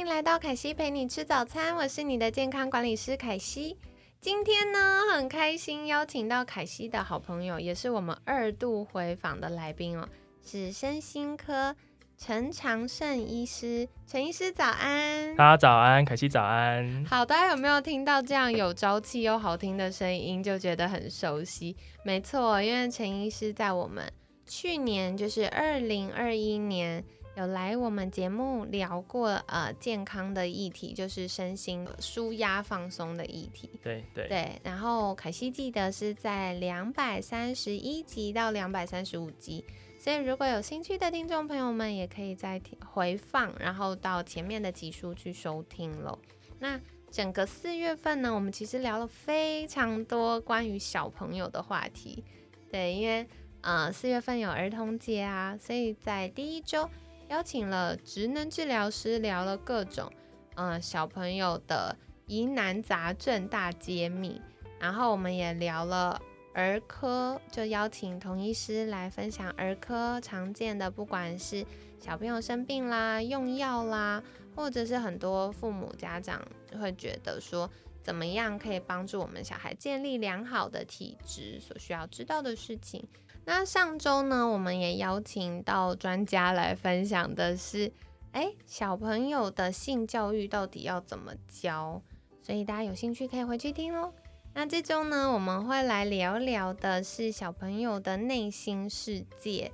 迎来到凯西陪你吃早餐，我是你的健康管理师凯西。今天呢，很开心邀请到凯西的好朋友，也是我们二度回访的来宾哦，是身心科陈长胜医师。陈医师早安，大家早安，凯西早安。好，大家有没有听到这样有朝气又好听的声音，就觉得很熟悉？没错，因为陈医师在我们去年，就是二零二一年。有来我们节目聊过呃健康的议题，就是身心舒压放松的议题。对对对。然后凯西记得是在两百三十一集到两百三十五集，所以如果有兴趣的听众朋友们，也可以再回放，然后到前面的集数去收听喽。那整个四月份呢，我们其实聊了非常多关于小朋友的话题。对，因为呃四月份有儿童节啊，所以在第一周。邀请了职能治疗师聊了各种，嗯，小朋友的疑难杂症大揭秘，然后我们也聊了儿科，就邀请童医师来分享儿科常见的，不管是小朋友生病啦、用药啦，或者是很多父母家长会觉得说，怎么样可以帮助我们小孩建立良好的体质所需要知道的事情。那上周呢，我们也邀请到专家来分享的是，哎，小朋友的性教育到底要怎么教？所以大家有兴趣可以回去听哦。那这周呢，我们会来聊聊的是小朋友的内心世界。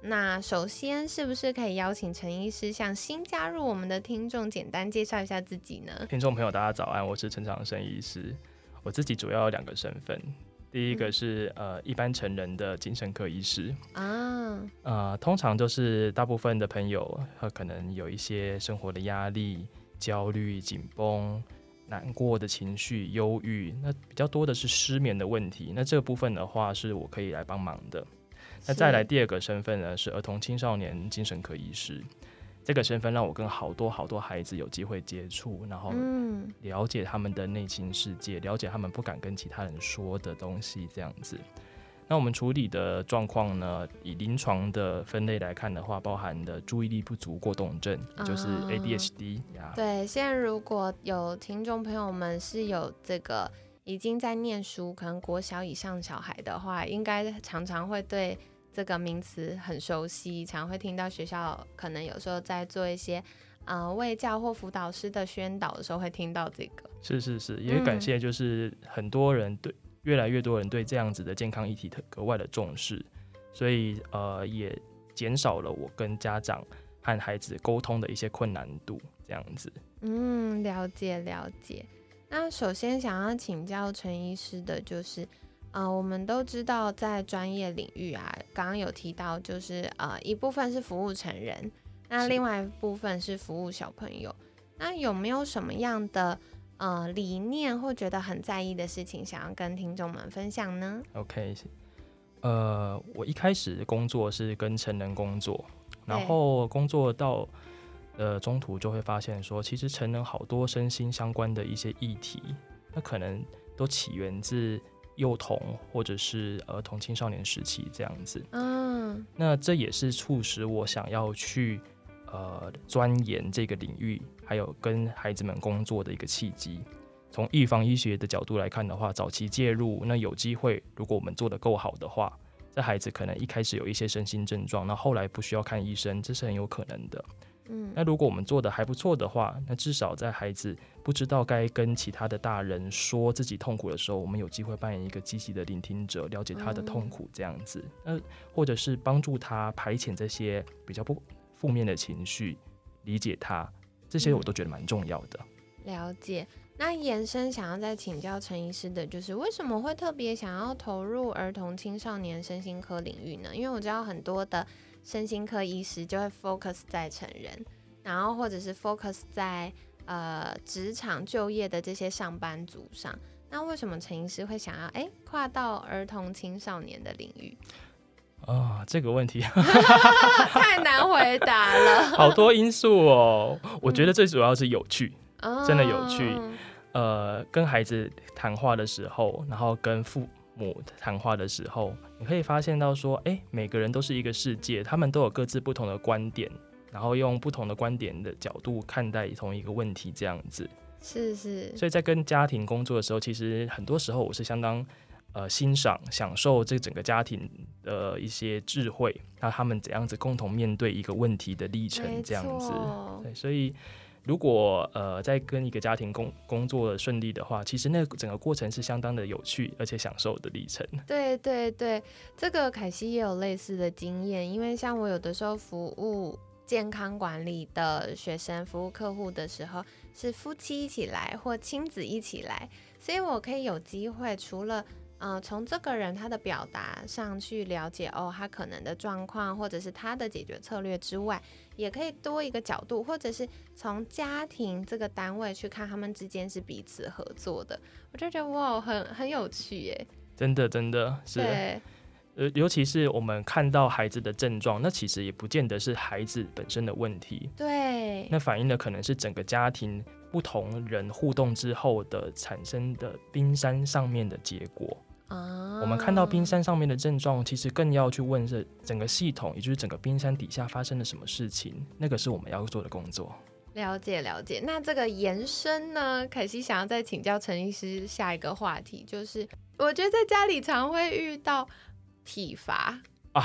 那首先，是不是可以邀请陈医师向新加入我们的听众简单介绍一下自己呢？听众朋友，大家早安，我是陈长生医师。我自己主要有两个身份。第一个是呃一般成人的精神科医师啊，呃通常就是大部分的朋友他可能有一些生活的压力、焦虑、紧绷、难过的情绪、忧郁，那比较多的是失眠的问题。那这个部分的话是我可以来帮忙的。那再来第二个身份呢是儿童青少年精神科医师。这个身份让我跟好多好多孩子有机会接触，然后了解他们的内心世界，了解他们不敢跟其他人说的东西，这样子。那我们处理的状况呢，以临床的分类来看的话，包含的注意力不足过动症，就是 ADHD 呀。对，现在如果有听众朋友们是有这个已经在念书，可能国小以上小孩的话，应该常常会对。这个名词很熟悉，常会听到学校可能有时候在做一些呃卫教或辅导师的宣导的时候会听到这个。是是是，也感谢就是很多人对越来越多人对这样子的健康议题特格外的重视，所以呃也减少了我跟家长和孩子沟通的一些困难度这样子。嗯，了解了解。那首先想要请教陈医师的就是。呃，我们都知道，在专业领域啊，刚刚有提到，就是呃一部分是服务成人，那另外一部分是服务小朋友。那有没有什么样的呃理念或觉得很在意的事情，想要跟听众们分享呢？OK，呃，我一开始工作是跟成人工作，然后工作到呃中途就会发现说，其实成人好多身心相关的一些议题，那可能都起源自。幼童或者是儿童青少年时期这样子，嗯，那这也是促使我想要去呃钻研这个领域，还有跟孩子们工作的一个契机。从预防医学的角度来看的话，早期介入，那有机会，如果我们做得够好的话，这孩子可能一开始有一些身心症状，那后来不需要看医生，这是很有可能的。嗯，那如果我们做的还不错的话，那至少在孩子不知道该跟其他的大人说自己痛苦的时候，我们有机会扮演一个积极的聆听者，了解他的痛苦，这样子，那或者是帮助他排遣这些比较不负面的情绪，理解他，这些我都觉得蛮重要的。了解。那延伸想要再请教陈医师的，就是为什么会特别想要投入儿童青少年身心科领域呢？因为我知道很多的。身心科医师就会 focus 在成人，然后或者是 focus 在呃职场就业的这些上班族上。那为什么陈医师会想要哎跨到儿童青少年的领域？啊，这个问题 太难回答了，好多因素哦。我觉得最主要是有趣，真的有趣。哦呃，跟孩子谈话的时候，然后跟父母谈话的时候，你可以发现到说，哎，每个人都是一个世界，他们都有各自不同的观点，然后用不同的观点的角度看待同一个问题，这样子。是是，所以在跟家庭工作的时候，其实很多时候我是相当呃欣赏、享受这整个家庭的一些智慧，那他们怎样子共同面对一个问题的历程，这样子。对，所以如果呃在跟一个家庭工工作的顺利的话，其实那整个过程是相当的有趣而且享受的历程。对对对，这个凯西也有类似的经验，因为像我有的时候服务健康管理的学生，服务客户的时候是夫妻一起来或亲子一起来，所以我可以有机会除了。呃，从这个人他的表达上去了解哦，他可能的状况，或者是他的解决策略之外，也可以多一个角度，或者是从家庭这个单位去看他们之间是彼此合作的，我就觉得哇，很很有趣耶。真的，真的是，对，呃，尤其是我们看到孩子的症状，那其实也不见得是孩子本身的问题，对，那反映的可能是整个家庭不同人互动之后的产生的冰山上面的结果。啊，我们看到冰山上面的症状，其实更要去问是整个系统，也就是整个冰山底下发生了什么事情，那个是我们要做的工作。了解了解。那这个延伸呢，凯西想要再请教陈医师下一个话题，就是我觉得在家里常会遇到体罚。啊，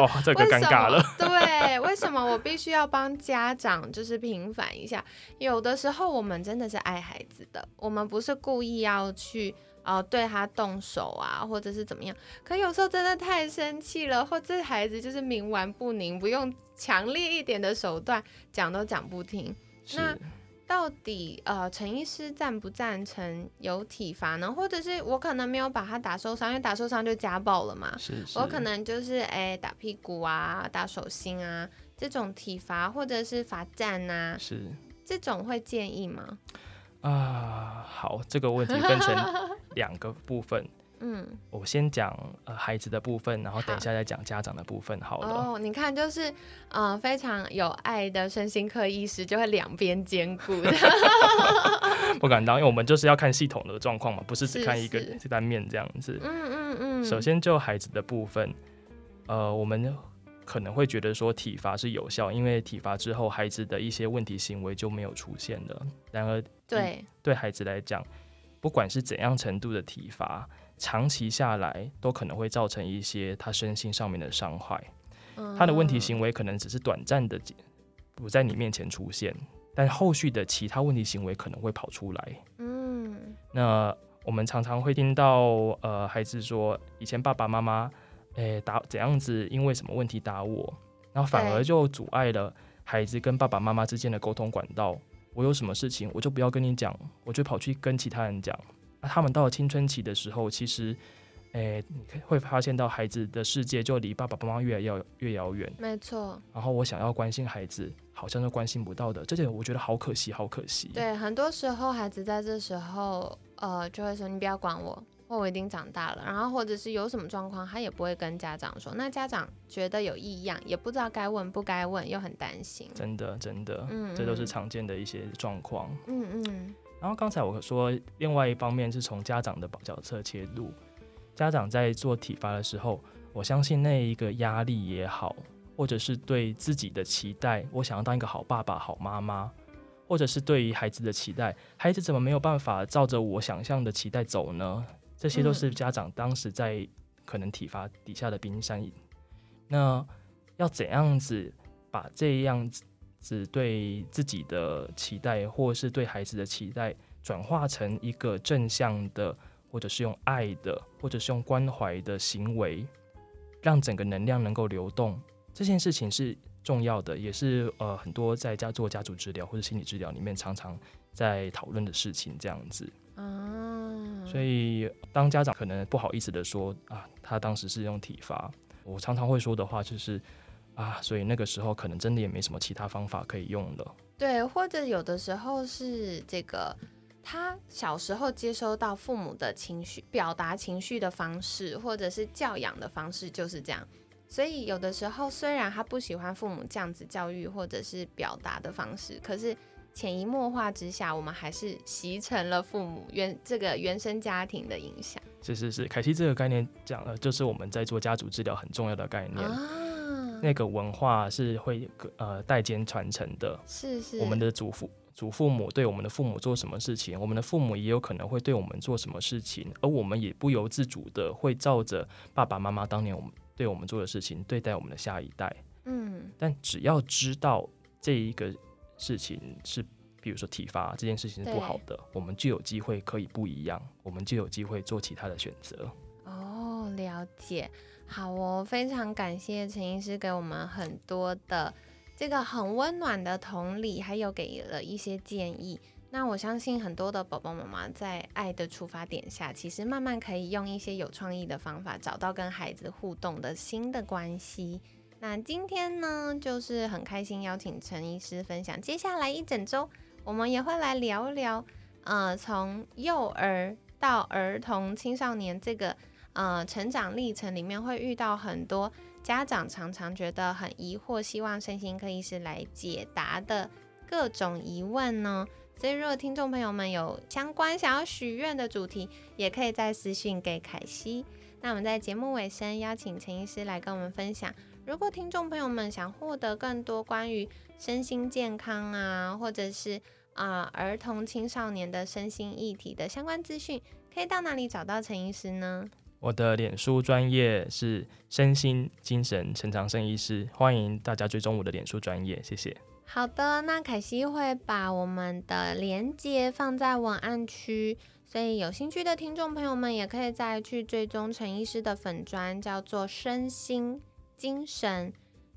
哇，这个尴尬了。对，为什么我必须要帮家长就是平反一下？有的时候我们真的是爱孩子的，我们不是故意要去呃对他动手啊，或者是怎么样。可有时候真的太生气了，或这孩子就是冥顽不灵，不用强烈一点的手段讲都讲不听。那是到底呃，陈医师赞不赞成有体罚呢？或者是我可能没有把他打受伤，因为打受伤就家暴了嘛。是是，我可能就是哎、打屁股啊，打手心啊，这种体罚或者是罚站啊，是这种会建议吗？啊。好，这个问题分成两个部分，嗯，我先讲呃孩子的部分，然后等一下再讲家长的部分。好了，哦，你看，就是呃非常有爱的身心科医师，就会两边兼顾的。不敢当，因为我们就是要看系统的状况嘛，不是只看一个这单面这样子。嗯嗯嗯。首先就孩子的部分，呃，我们可能会觉得说体罚是有效，因为体罚之后孩子的一些问题行为就没有出现了。然而，对，对孩子来讲，不管是怎样程度的体罚，长期下来都可能会造成一些他身心上面的伤害。他的问题嗯行为可能只是短暂的不在你面前出现，但后续的其他问题行为可能会跑出来。嗯，那我们常常会听到，呃，孩子说，以前爸爸妈妈，诶、打怎样子，因为什么问题打我，然后反而就阻碍了孩子跟爸爸妈妈之间的沟通管道。我有什么事情，我就不要跟你讲，我就跑去跟其他人讲。那、他们到了青春期的时候，其实，诶、你会发现到孩子的世界就离爸爸妈妈越来越越遥远。没错。然后我想要关心孩子，好像都关心不到的，这点我觉得好可惜，好可惜。对，很多时候孩子在这时候，呃，就会说你不要管我，或我已经长大了。然后或者是有什么状况，他也不会跟家长说。那家长觉得有异样，也不知道该问不该问，又很担心。真的，真的，嗯这都是嗯常见的一些状况。嗯嗯，然后刚才我说，另外一方面是从家长的角色切入，家长在做体罚的时候，我相信那一个压力也好，或者是对自己的期待，我想要当一个好爸爸、好妈妈，或者是对于孩子的期待，孩子怎么没有办法照着我想象的期待走呢？这些都是嗯家长当时在可能体罚底下的冰山。那要怎样子把这样子对自己的期待，或是对孩子的期待，转化成一个正向的，或者是用爱的，或者是用关怀的行为，让整个能量能够流动，这件事情是重要的，也是呃很多在家做家族治疗或者心理治疗里面常常在讨论的事情，这样子。啊，所以当家长可能不好意思的说啊，他当时是用体罚，我常常会说的话就是啊，所以那个时候可能真的也没什么其他方法可以用了。对，或者有的时候是这个，他小时候接收到父母的情绪表达情绪的方式，或者是教养的方式就是这样。所以有的时候虽然他不喜欢父母这样子教育或者是表达的方式，可是潜移默化之下，我们还是习成了父母原这个原生家庭的影响。是是是，凯西这个概念讲了，就是我们在做家族治疗很重要的概念。那个文化是会呃代间传承的，是是。我们的祖父祖父母对我们的父母做什么事情，我们的父母也有可能会对我们做什么事情，而我们也不由自主的会照着爸爸妈妈当年我们对我们做的事情对待我们的下一代。嗯。但只要知道这一个事情是，比如说体罚这件事情是不好的，我们就有机会可以不一样，我们就有机会做其他的选择。哦，了解。好哦，非常感谢陈医师给我们很多的这个很温暖的同理，还有给了一些建议。那我相信很多的宝宝妈妈在爱的出发点下，其实慢慢可以用一些有创意的方法，找到跟孩子互动的新的关系。那今天呢，就是很开心邀请陈医师分享，接下来一整周我们也会来聊聊，呃，从幼儿到儿童青少年这个。呃，成长历程里面会遇到很多家长常常觉得很疑惑，希望身心科医师来解答的各种疑问呢。所以，如果听众朋友们有相关想要许愿的主题，也可以在私信给凯西。那我们在节目尾声邀请陈医师来跟我们分享。如果听众朋友们想获得更多关于身心健康啊，或者是啊儿童青少年的身心议题的相关资讯，可以到哪里找到陈医师呢？我的脸书专业是身心精神陈长生医师，欢迎大家追踪我的脸书专业，谢谢。好的，那凯西会把我们的连接放在文案区，所以有兴趣的听众朋友们也可以再去追踪陈医师的粉专，叫做身心精神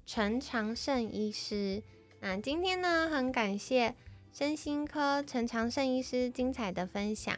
陈长胜医师。那今天呢，很感谢身心科陈长胜医师精彩的分享。